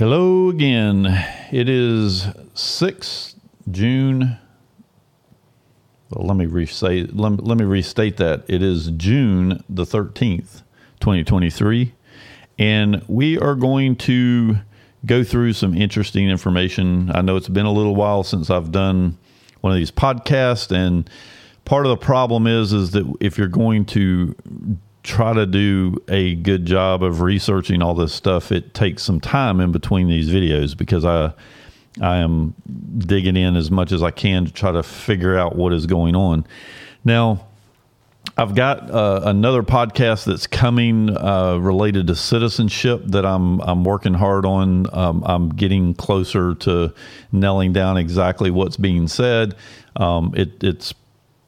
Hello again. It is 6 June. Well, let me let, let me restate that. It is June the 13th, 2023, and we are going to go through some interesting information. I know it's been a little while since I've done one of these podcasts and part of the problem is is that if you're going to try to do a good job of researching all this stuff, it takes some time in between these videos because I I am digging in as much as I can to try to figure out what is going on. Now, I've got uh, another podcast that's coming uh, related to citizenship that I'm I'm working hard on. Um, I'm getting closer to nailing down exactly what's being said. Um, it, it's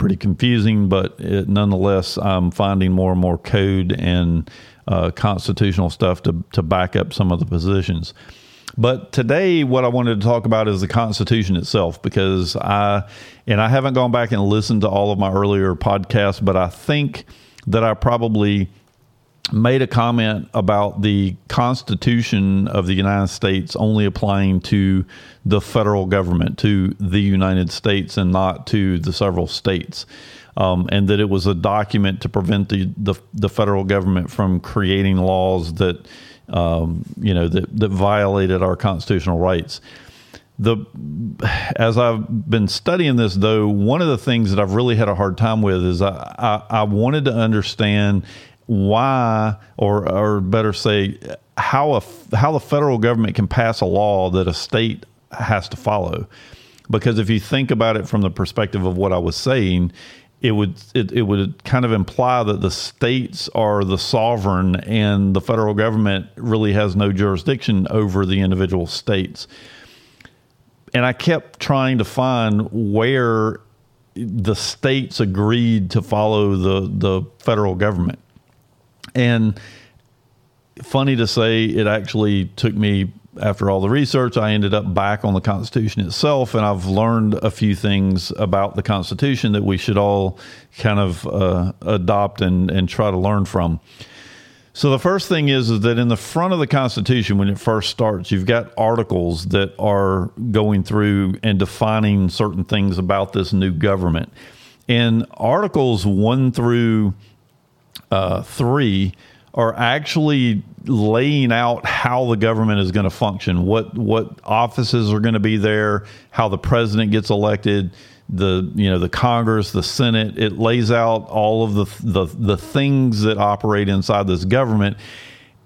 pretty confusing, but it, nonetheless, I'm finding more and more code and uh, constitutional stuff to, to back up some of the positions. But today, what I wanted to talk about is the Constitution itself, because I, and I haven't gone back and listened to all of my earlier podcasts, but I think that I probably made a comment about the Constitution of the United States only applying to the federal government, to the United States, and not to the several states. Um, and that it was a document to prevent the, the, the federal government from creating laws that um, you know that, that violated our constitutional rights. The as I've been studying this, though, one of the things that I've really had a hard time with is I, I, I wanted to understand why, or or better say, how a how the federal government can pass a law that a state has to follow. Because if you think about it from the perspective of what I was saying, it would it, it would kind of imply that the states are the sovereign and the federal government really has no jurisdiction over the individual states. And I kept trying to find where the states agreed to follow the the federal government. And funny to say, it actually took me after all the research, I ended up back on the Constitution itself, and I've learned a few things about the Constitution that we should all kind of uh, adopt and, and try to learn from. So the first thing is, is that in the front of the Constitution, when it first starts, you've got articles that are going through and defining certain things about this new government. And articles one through uh, three are actually laying out how the government is going to function, what what offices are going to be there, how the president gets elected, the you know the Congress, the Senate. It lays out all of the the, the things that operate inside this government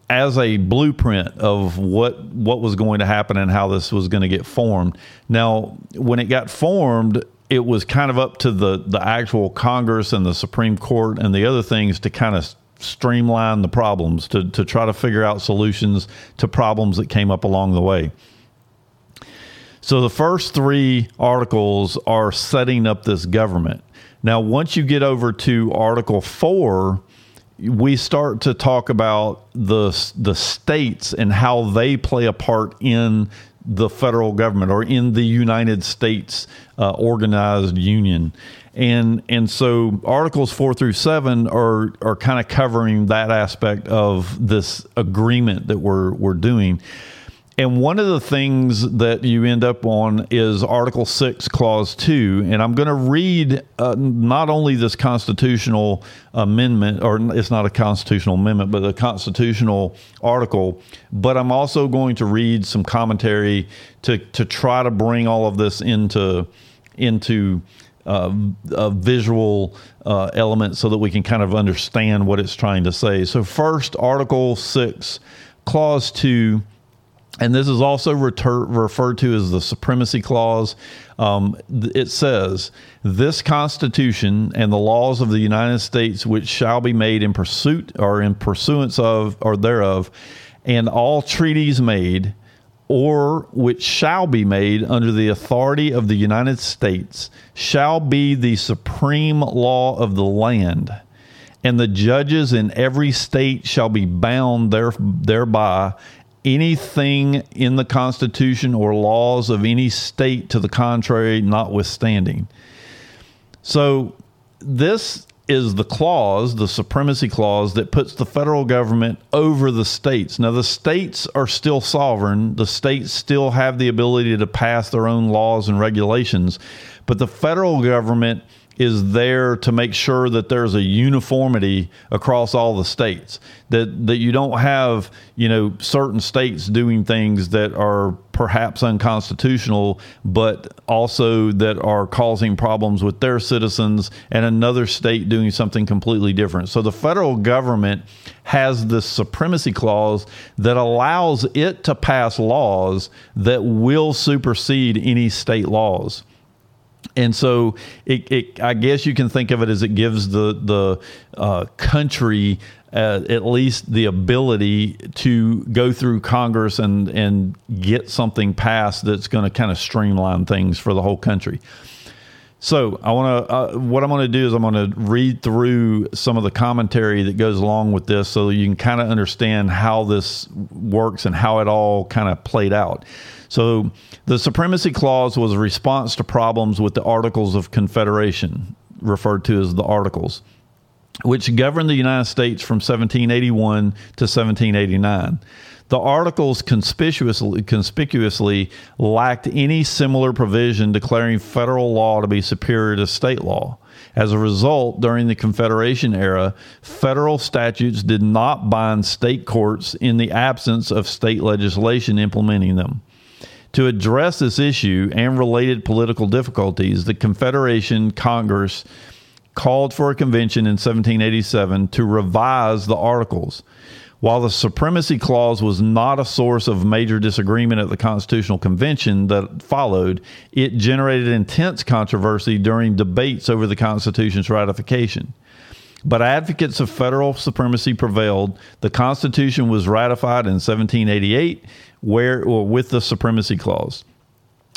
as a blueprint of what what was going to happen and how this was going to get formed. Now, when it got formed, it was kind of up to the the actual Congress and the Supreme Court and the other things to kind of streamline the problems, to, to try to figure out solutions to problems that came up along the way. So the first three articles are setting up this government. Now, once you get over to Article 4, we start to talk about the, the states and how they play a part in the federal government or in the United States uh, organized union and and so articles four through seven are are kind of covering that aspect of this agreement that we're we're doing. And one of the things that you end up on is Article 6, Clause 2. And I'm going to read uh, not only this constitutional amendment, or it's not a constitutional amendment, but a constitutional article, but I'm also going to read some commentary to, to try to bring all of this into, into uh, a visual uh, element so that we can kind of understand what it's trying to say. So, first, Article 6, Clause 2, and this is also referred to as the Supremacy Clause. Um, it says, This Constitution and the laws of the United States, which shall be made in pursuit or in pursuance of or thereof, and all treaties made or which shall be made under the authority of the United States shall be the supreme law of the land, and the judges in every state shall be bound there, thereby. Anything in the Constitution or laws of any state to the contrary, notwithstanding. So, this is the clause, the supremacy clause, that puts the federal government over the states. Now, the states are still sovereign, the states still have the ability to pass their own laws and regulations, but the federal government is there to make sure that there's a uniformity across all the states that that you don't have you know certain states doing things that are perhaps unconstitutional but also that are causing problems with their citizens and another state doing something completely different. So the federal government has this supremacy clause that allows it to pass laws that will supersede any state laws and so it, it, I guess you can think of it as it gives the the uh, country uh, at least the ability to go through Congress and and get something passed that's going to kind of streamline things for the whole country. So I want to. Uh, what I'm going to do is I'm going to read through some of the commentary that goes along with this, so you can kind of understand how this works and how it all kind of played out. So the Supremacy Clause was a response to problems with the Articles of Confederation, referred to as the Articles, which governed the United States from 1781 to 1789. The articles conspicuously, conspicuously lacked any similar provision declaring federal law to be superior to state law. As a result, during the Confederation era, federal statutes did not bind state courts in the absence of state legislation implementing them. To address this issue and related political difficulties, the Confederation Congress called for a convention in 1787 to revise the Articles. While the Supremacy Clause was not a source of major disagreement at the Constitutional Convention that followed, it generated intense controversy during debates over the Constitution's ratification. But advocates of federal supremacy prevailed. The Constitution was ratified in 1788 where or with the supremacy clause.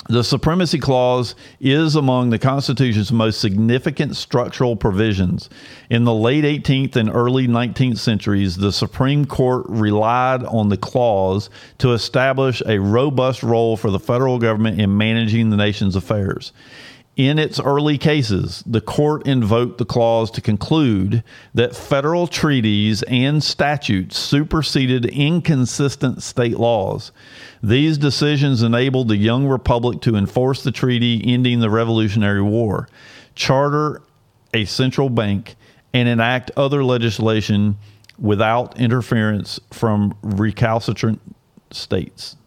The supremacy clause is among the Constitution's most significant structural provisions. In the late 18th and early 19th centuries, the Supreme Court relied on the clause to establish a robust role for the federal government in managing the nation's affairs. In its early cases, the court invoked the clause to conclude that federal treaties and statutes superseded inconsistent state laws. These decisions enabled the young republic to enforce the treaty ending the Revolutionary War, charter a central bank, and enact other legislation without interference from recalcitrant states.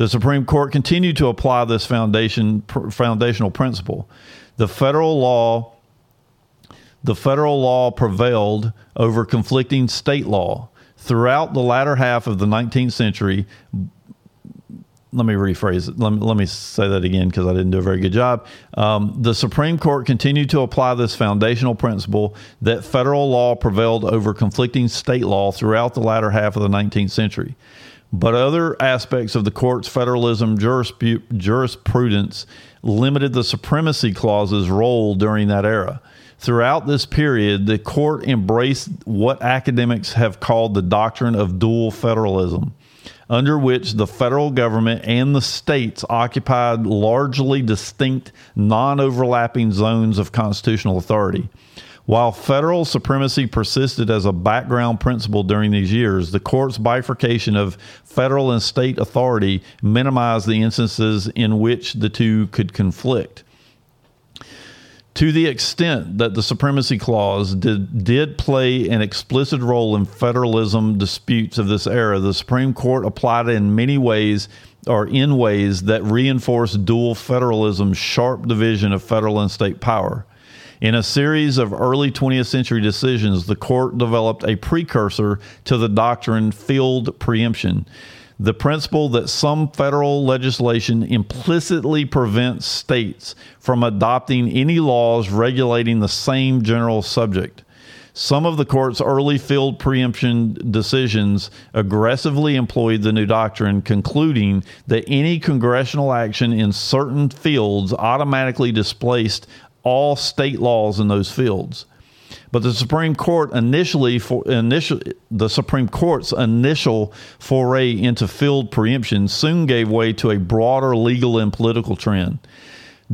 The Supreme Court continued to apply this foundation foundational principle. The federal law the federal law prevailed over conflicting state law. Throughout the latter half of the 19th century, let me rephrase it. Let me, let me say that again because I didn't do a very good job. Um, the Supreme Court continued to apply this foundational principle that federal law prevailed over conflicting state law throughout the latter half of the 19th century. But other aspects of the court's federalism jurisprudence limited the supremacy clause's role during that era. Throughout this period, the court embraced what academics have called the doctrine of dual federalism, under which the federal government and the states occupied largely distinct, non overlapping zones of constitutional authority. While federal supremacy persisted as a background principle during these years, the court's bifurcation of federal and state authority minimized the instances in which the two could conflict. To the extent that the Supremacy Clause did, did play an explicit role in federalism disputes of this era, the Supreme Court applied it in many ways or in ways that reinforced dual federalism's sharp division of federal and state power. In a series of early 20th century decisions, the court developed a precursor to the doctrine field preemption. The principle that some federal legislation implicitly prevents states from adopting any laws regulating the same general subject. Some of the court's early field preemption decisions aggressively employed the new doctrine, concluding that any congressional action in certain fields automatically displaced all state laws in those fields. But the Supreme Court initially for initial the Supreme Court's initial foray into field preemption soon gave way to a broader legal and political trend.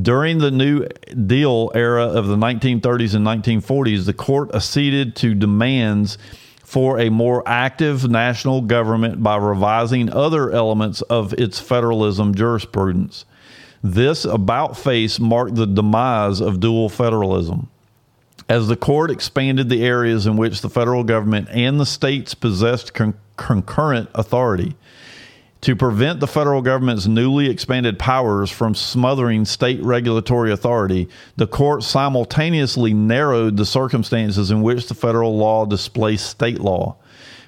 During the New Deal era of the 1930s and 1940s, the court acceded to demands for a more active national government by revising other elements of its federalism jurisprudence. This about face marked the demise of dual federalism. As the court expanded the areas in which the federal government and the states possessed con- concurrent authority, to prevent the federal government's newly expanded powers from smothering state regulatory authority, the court simultaneously narrowed the circumstances in which the federal law displaced state law.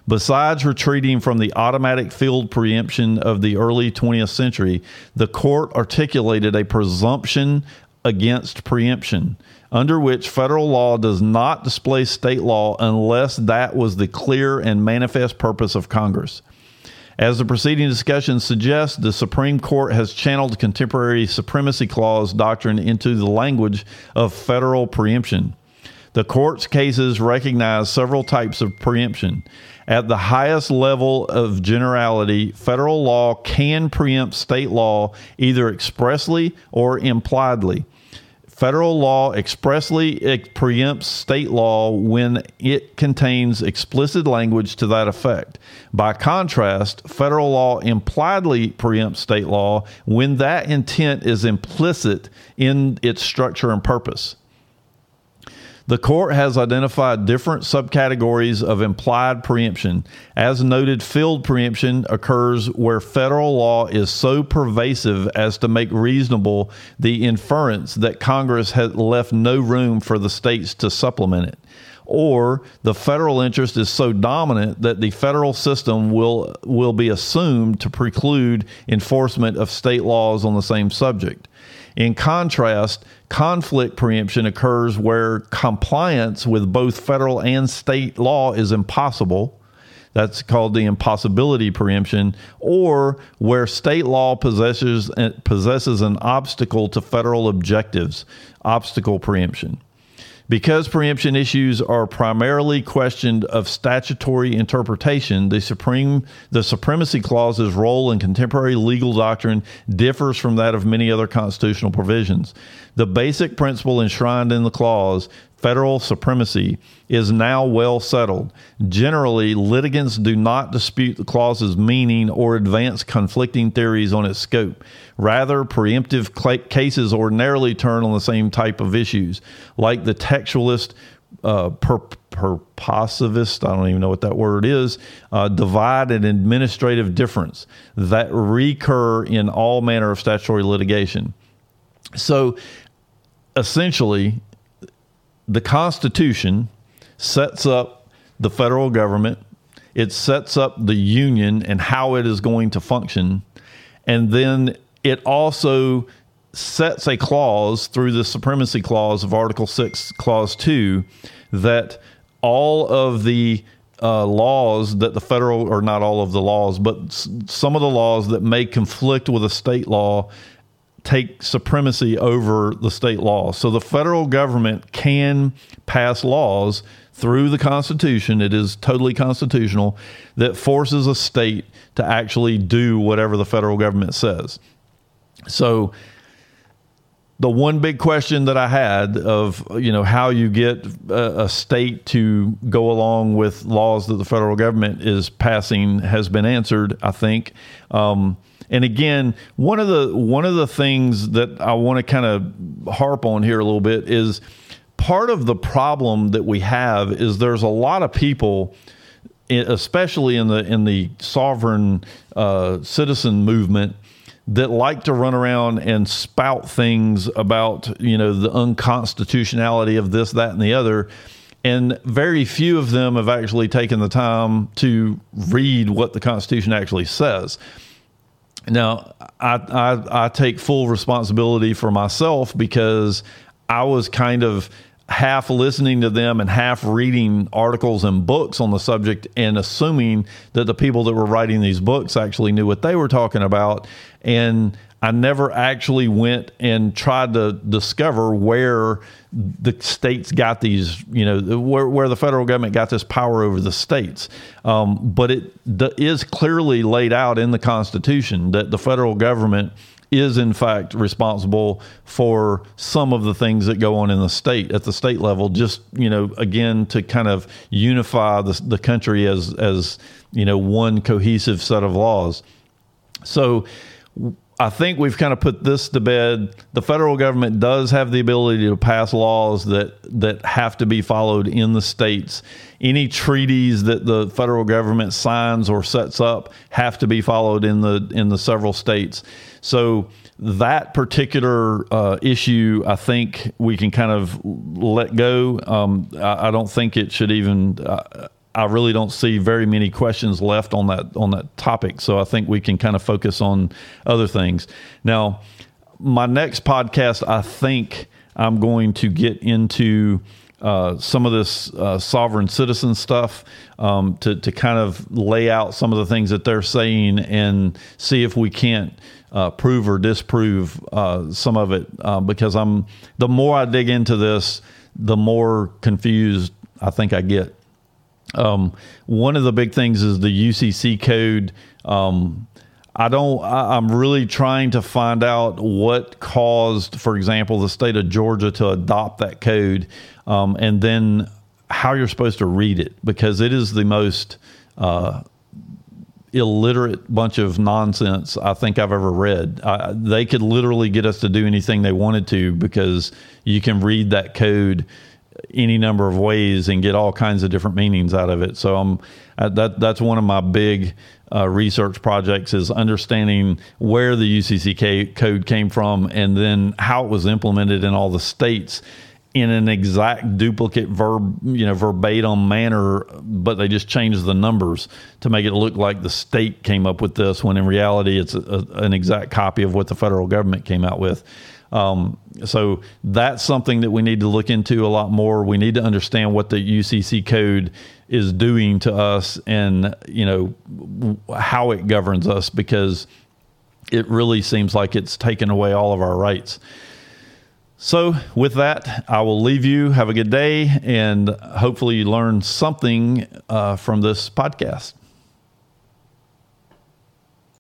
Besides retreating from the automatic field preemption of the early 20th century, the court articulated a presumption against preemption, under which federal law does not displace state law unless that was the clear and manifest purpose of Congress. As the preceding discussion suggests, the Supreme Court has channeled contemporary supremacy clause doctrine into the language of federal preemption. The court's cases recognize several types of preemption. At the highest level of generality, federal law can preempt state law either expressly or impliedly. Federal law expressly preempts state law when it contains explicit language to that effect. By contrast, federal law impliedly preempts state law when that intent is implicit in its structure and purpose. The court has identified different subcategories of implied preemption. As noted, field preemption occurs where federal law is so pervasive as to make reasonable the inference that Congress has left no room for the states to supplement it or the federal interest is so dominant that the federal system will will be assumed to preclude enforcement of state laws on the same subject. In contrast, conflict preemption occurs where compliance with both federal and state law is impossible. That's called the impossibility preemption, or where state law possesses eh, possesses an obstacle to federal objectives, obstacle preemption. Because preemption issues are primarily questioned of statutory interpretation, the supreme the supremacy clause's role in contemporary legal doctrine differs from that of many other constitutional provisions. The basic principle enshrined in the clause federal supremacy is now well settled. Generally, litigants do not dispute the clause's meaning or advance conflicting theories on its scope. Rather, preemptive cases ordinarily turn on the same type of issues, like the textualist uh, per, purposivist, I don't even know what that word is, uh, divide and administrative deference that recur in all manner of statutory litigation. So essentially, the Constitution sets up the federal government, it sets up the union and how it is going to function, and then it also sets a clause through the supremacy clause of Article 6, Clause 2, that all of the uh, laws that the federal, or not all of the laws, but s- some of the laws that may conflict with a state law take supremacy over the state law. So the federal government can pass laws through the Constitution. It is totally constitutional that forces a state to actually do whatever the federal government says. So the one big question that I had of you know how you get a, a, state to go along with laws that the federal government is passing has been answered. I think. Um, and again, one of the one of the things that I want to kind of harp on here a little bit is part of the problem that we have is there's a lot of people especially in the in the sovereign uh, citizen movement that like to run around and spout things about you know the unconstitutionality of this that and the other. And very few of them have actually taken the time to read what the constitution actually says. Now, I, I, I take full responsibility for myself because I was kind of half listening to them and half reading articles and books on the subject and assuming that the people that were writing these books actually knew what they were talking about. And I never actually went and tried to discover where the states got these, you know, where, where the federal government got this power over the states. Um, but it is clearly laid out in the Constitution that the federal government is in fact responsible for some of the things that go on in the state at the state level just you know again to kind of unify the, the country as as you know one cohesive set of laws. So I think we've kind of put this to bed. The federal government does have the ability to pass laws that that have to be followed in the states. Any treaties that the federal government signs or sets up have to be followed in the in the several states. So that particular uh, issue, I think we can kind of let go. Um, I, I, don't think it should even. Uh, I really don't see very many questions left on that on that topic. So I think we can kind of focus on other things. Now, my next podcast, I think I'm going to get into uh, some of this uh, sovereign citizen stuff um, to to kind of lay out some of the things that they're saying and see if we can't. Uh, prove or disprove uh, some of it uh, because I'm the more I dig into this, the more confused I think I get. Um, one of the big things is the UCC code. Um, I don't. I, am really trying to find out what caused, for example, the state of Georgia to adopt that code, um, and then how you're supposed to read it because it is the most uh, illiterate bunch of nonsense I think I've ever read. I, they could literally get us to do anything they wanted to because you can read that code any number of ways and get all kinds of different meanings out of it. So I'm uh, that that's one of my big uh, research projects is understanding where the UCC code came from and then how it was implemented in all the states in an exact duplicate verb, you know, verbatim manner, but they just changed the numbers to make it look like the state came up with this when in reality it's a, a, an exact copy of what the federal government came out with. Um, so that's something that we need to look into a lot more. We need to understand what the UCC code is doing to us and, you know, how it governs us because it really seems like it's taken away all of our rights. So, with that, I will leave you. Have a good day, and hopefully, you learn something uh, from this podcast.